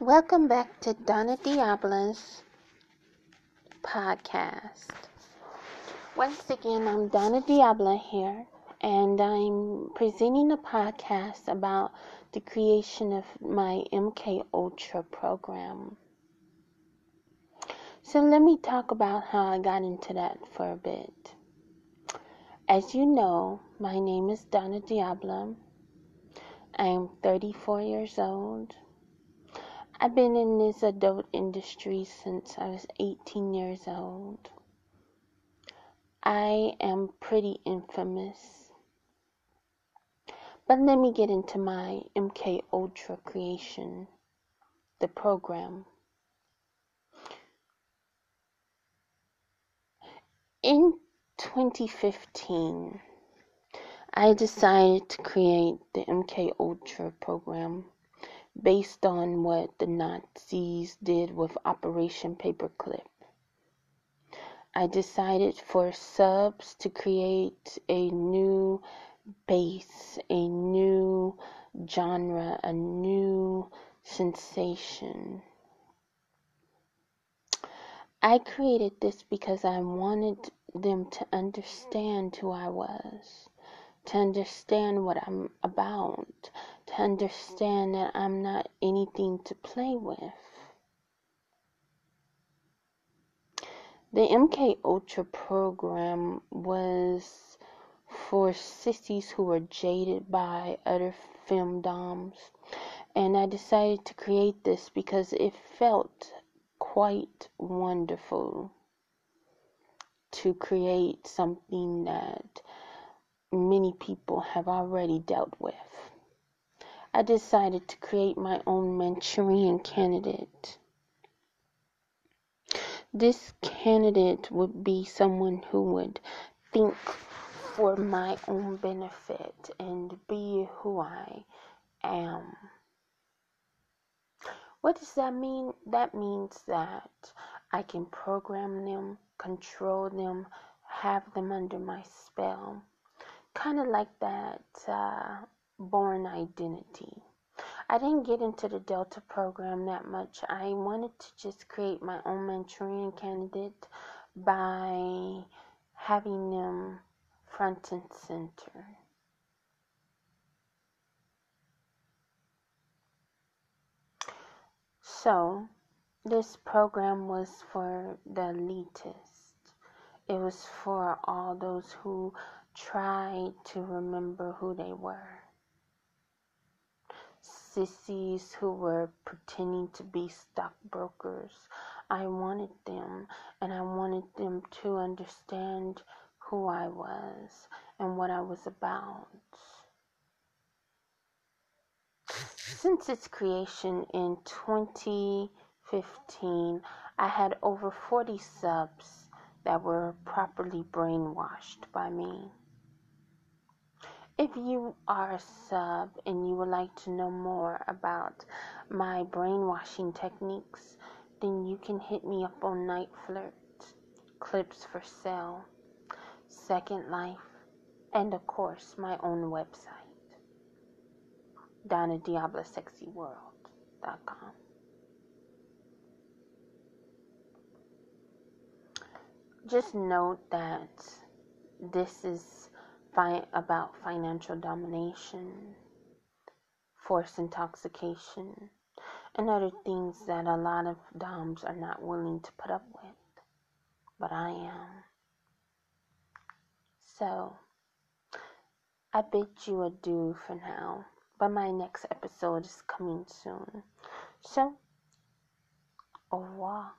Welcome back to Dona Diabla's podcast. Once again, I'm Dona Diabla here, and I'm presenting a podcast about the creation of my MK Ultra program. So let me talk about how I got into that for a bit. As you know, my name is Dona Diabla. I am 34 years old. I've been in this adult industry since I was 18 years old. I am pretty infamous. But let me get into my MK Ultra creation, the program. In 2015, I decided to create the MK Ultra program based on what the Nazis did with Operation Paperclip. I decided for subs to create a new base, a new genre, a new sensation. I created this because I wanted them to understand who I was, to understand what I'm about, to understand that I'm not anything to play with. The MK Ultra program was for sissies who were jaded by other femdoms, and I decided to create this because it felt quite wonderful to create something that many people have already dealt with. I decided to create my own Manchurian candidate. This candidate would be someone who would think for my own benefit and be who I am. What does that mean? That means that I can program them, control them, have them under my spell. Kind of like that uh, Bourne Identity. I didn't get into the Delta program that much. I wanted to just create my own Manchurian candidate by having them front and center. So, this program was for the elitist. It was for all those who tried to remember who they were. Sissies who were pretending to be stockbrokers. I wanted them, and I wanted them to understand who I was and what I was about. Since its creation in 2015, I had over 40 subs that were properly brainwashed by me. If you are a sub and you would like to know more about my brainwashing techniques, then you can hit me up on Night Flirt, Clips4Sale, Second Life, and of course my own website. DonnaDiablaSexyWorld.com. Just note that this is fi- about financial domination, forced intoxication, and other things that a lot of Doms are not willing to put up with. But I am. So, I bid you adieu for now but my next episode is coming soon. So, au revoir.